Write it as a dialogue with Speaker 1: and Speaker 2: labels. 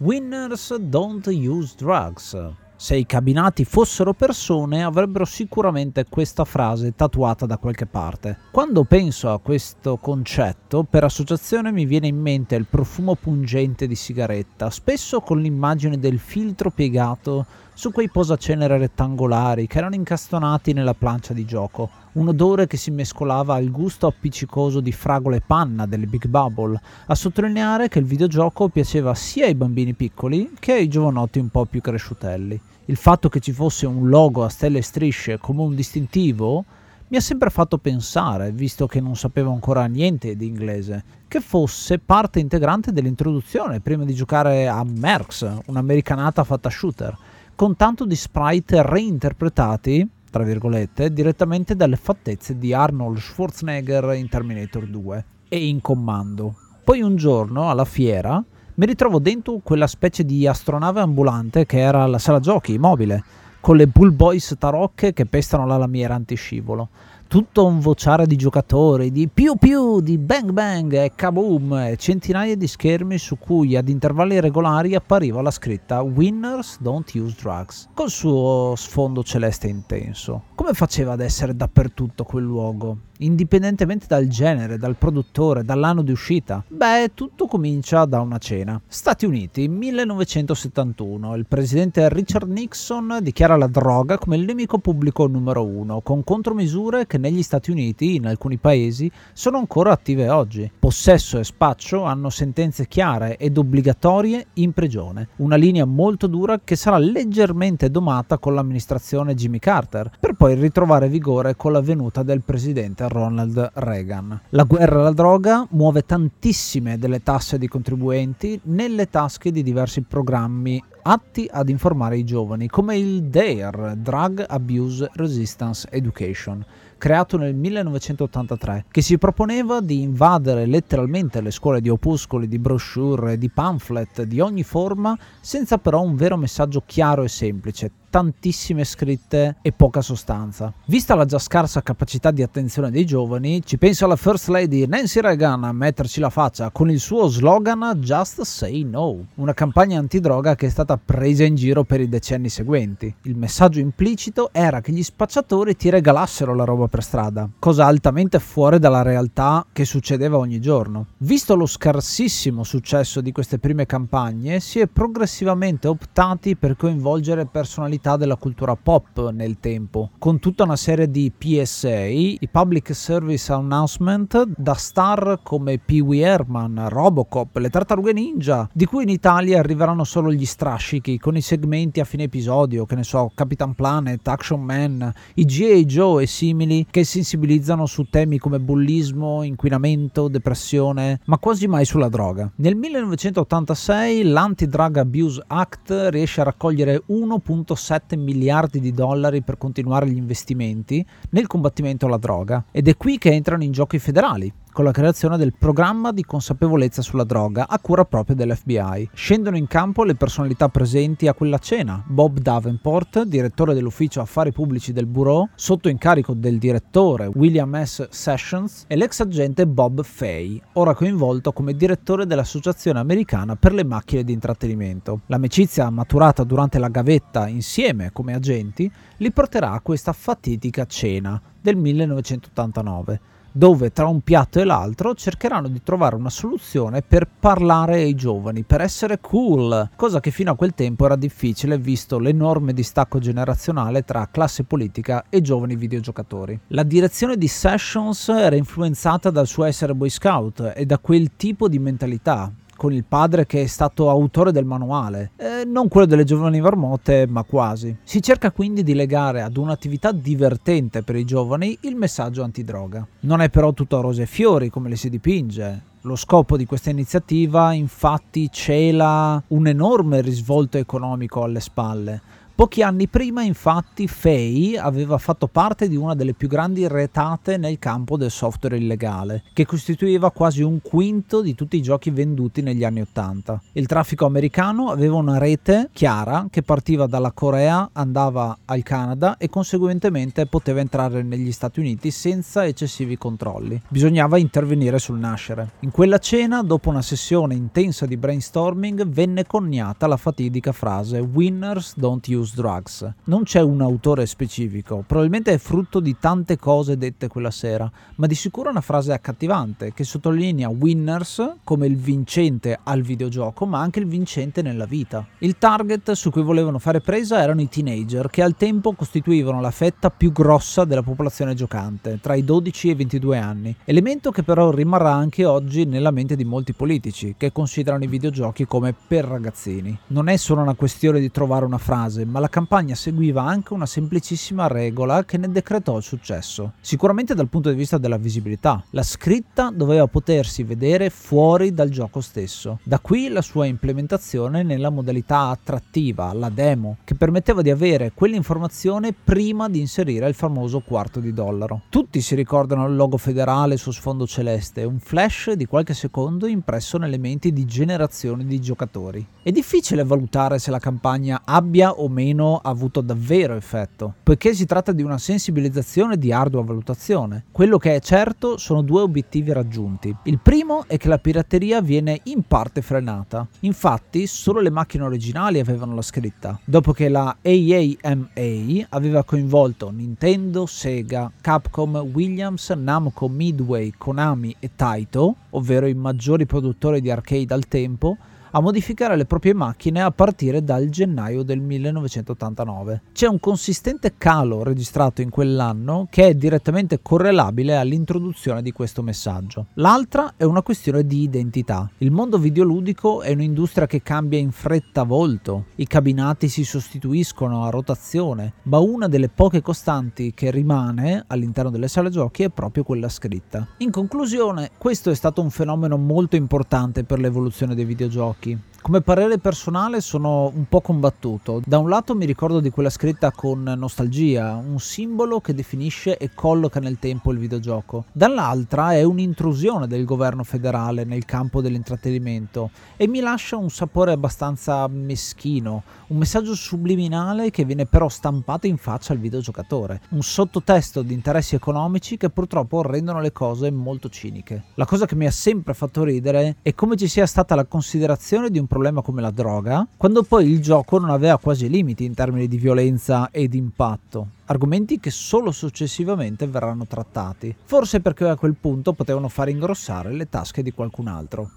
Speaker 1: Winners don't use drugs. Se i cabinati fossero persone avrebbero sicuramente questa frase tatuata da qualche parte. Quando penso a questo concetto, per associazione mi viene in mente il profumo pungente di sigaretta, spesso con l'immagine del filtro piegato su quei posacenere rettangolari che erano incastonati nella plancia di gioco, un odore che si mescolava al gusto appiccicoso di fragole panna delle Big Bubble, a sottolineare che il videogioco piaceva sia ai bambini piccoli che ai giovanotti un po' più cresciutelli. Il fatto che ci fosse un logo a stelle e strisce come un distintivo mi ha sempre fatto pensare, visto che non sapevo ancora niente di inglese, che fosse parte integrante dell'introduzione prima di giocare a Mercs, un'americanata fatta shooter, con tanto di sprite reinterpretati, tra virgolette, direttamente dalle fattezze di Arnold Schwarzenegger in Terminator 2 e in comando. Poi un giorno, alla fiera, mi ritrovo dentro quella specie di astronave ambulante che era la sala giochi mobile, con le Bull Boys tarocche che pestano la lamiera antiscivolo tutto un vociare di giocatori, di più più, di bang bang e kaboom, centinaia di schermi su cui ad intervalli regolari appariva la scritta Winners don't use drugs, col suo sfondo celeste intenso. Come faceva ad essere dappertutto quel luogo? indipendentemente dal genere, dal produttore, dall'anno di uscita? Beh, tutto comincia da una cena. Stati Uniti, 1971. Il presidente Richard Nixon dichiara la droga come il nemico pubblico numero uno, con contromisure che negli Stati Uniti, in alcuni paesi, sono ancora attive oggi. Possesso e spaccio hanno sentenze chiare ed obbligatorie in prigione. Una linea molto dura che sarà leggermente domata con l'amministrazione Jimmy Carter, per poi ritrovare vigore con la venuta del presidente Ronald Reagan. La guerra alla droga muove tantissime delle tasse dei contribuenti nelle tasche di diversi programmi atti ad informare i giovani, come il DARE, Drug Abuse Resistance Education, creato nel 1983, che si proponeva di invadere letteralmente le scuole di opuscoli, di brochure, di pamphlet di ogni forma, senza però un vero messaggio chiaro e semplice, tantissime scritte e poca sostanza. Vista la già scarsa capacità di attenzione dei giovani, ci penso alla First Lady Nancy Reagan a metterci la faccia con il suo slogan Just Say No, una campagna antidroga che è stata presa in giro per i decenni seguenti. Il messaggio implicito era che gli spacciatori ti regalassero la roba per strada, cosa altamente fuori dalla realtà che succedeva ogni giorno. Visto lo scarsissimo successo di queste prime campagne, si è progressivamente optati per coinvolgere personalità qualità della cultura pop nel tempo, con tutta una serie di PSA, i Public Service Announcement, da star come Pee Wee Herman, Robocop, le Tartarughe Ninja, di cui in Italia arriveranno solo gli strascichi, con i segmenti a fine episodio, che ne so, Capitan Planet, Action Man, i G.A. Joe e simili, che sensibilizzano su temi come bullismo, inquinamento, depressione, ma quasi mai sulla droga. Nel 1986 l'Anti-Drug Abuse Act riesce a raccogliere 1.6 7 miliardi di dollari per continuare gli investimenti nel combattimento alla droga. Ed è qui che entrano in gioco i federali, con la creazione del programma di consapevolezza sulla droga a cura propria dell'FBI. Scendono in campo le personalità presenti a quella cena, Bob Davenport, direttore dell'ufficio affari pubblici del Bureau, sotto incarico del direttore William S. Sessions e l'ex agente Bob Fay, ora coinvolto come direttore dell'Associazione Americana per le macchine di intrattenimento. L'amicizia maturata durante la gavetta insieme come agenti li porterà a questa fatidica cena del 1989 dove tra un piatto e l'altro cercheranno di trovare una soluzione per parlare ai giovani, per essere cool, cosa che fino a quel tempo era difficile visto l'enorme distacco generazionale tra classe politica e giovani videogiocatori. La direzione di Sessions era influenzata dal suo essere boy scout e da quel tipo di mentalità, con il padre che è stato autore del manuale, eh, non quello delle giovani marmotte, ma quasi. Si cerca quindi di legare ad un'attività divertente per i giovani il messaggio antidroga. Non è però tutto a rose e fiori come le si dipinge. Lo scopo di questa iniziativa infatti cela un enorme risvolto economico alle spalle, Pochi anni prima, infatti, Fei aveva fatto parte di una delle più grandi retate nel campo del software illegale, che costituiva quasi un quinto di tutti i giochi venduti negli anni Ottanta. Il traffico americano aveva una rete chiara che partiva dalla Corea, andava al Canada e conseguentemente poteva entrare negli Stati Uniti senza eccessivi controlli. Bisognava intervenire sul nascere. In quella cena, dopo una sessione intensa di brainstorming, venne coniata la fatidica frase Winners don't use Use Drugs. Non c'è un autore specifico, probabilmente è frutto di tante cose dette quella sera, ma di sicuro è una frase accattivante che sottolinea winners come il vincente al videogioco, ma anche il vincente nella vita. Il target su cui volevano fare presa erano i teenager, che al tempo costituivano la fetta più grossa della popolazione giocante, tra i 12 e i 22 anni, elemento che però rimarrà anche oggi nella mente di molti politici, che considerano i videogiochi come per ragazzini. Non è solo una questione di trovare una frase, ma ma la campagna seguiva anche una semplicissima regola che ne decretò il successo. Sicuramente dal punto di vista della visibilità, la scritta doveva potersi vedere fuori dal gioco stesso. Da qui la sua implementazione nella modalità attrattiva, la demo, che permetteva di avere quell'informazione prima di inserire il famoso quarto di dollaro. Tutti si ricordano il logo federale su sfondo celeste, un flash di qualche secondo impresso nelle menti di generazioni di giocatori. È difficile valutare se la campagna abbia o meno meno ha avuto davvero effetto, poiché si tratta di una sensibilizzazione di ardua valutazione. Quello che è certo sono due obiettivi raggiunti. Il primo è che la pirateria viene in parte frenata. Infatti, solo le macchine originali avevano la scritta, dopo che la AAMA aveva coinvolto Nintendo, Sega, Capcom, Williams, Namco, Midway, Konami e Taito, ovvero i maggiori produttori di arcade al tempo, a modificare le proprie macchine a partire dal gennaio del 1989. C'è un consistente calo registrato in quell'anno che è direttamente correlabile all'introduzione di questo messaggio. L'altra è una questione di identità. Il mondo videoludico è un'industria che cambia in fretta volto, i cabinati si sostituiscono a rotazione, ma una delle poche costanti che rimane all'interno delle sale giochi è proprio quella scritta. In conclusione, questo è stato un fenomeno molto importante per l'evoluzione dei videogiochi giochi. Come parere personale sono un po' combattuto. Da un lato mi ricordo di quella scritta con nostalgia, un simbolo che definisce e colloca nel tempo il videogioco. Dall'altra è un'intrusione del governo federale nel campo dell'intrattenimento e mi lascia un sapore abbastanza meschino, un messaggio subliminale che viene però stampato in faccia al videogiocatore, un sottotesto di interessi economici che purtroppo rendono le cose molto ciniche. La cosa che mi ha sempre fatto ridere è come ci sia stata la considerazione di un problema come la droga, quando poi il gioco non aveva quasi limiti in termini di violenza ed impatto. Argomenti che solo successivamente verranno trattati, forse perché a quel punto potevano far ingrossare le tasche di qualcun altro.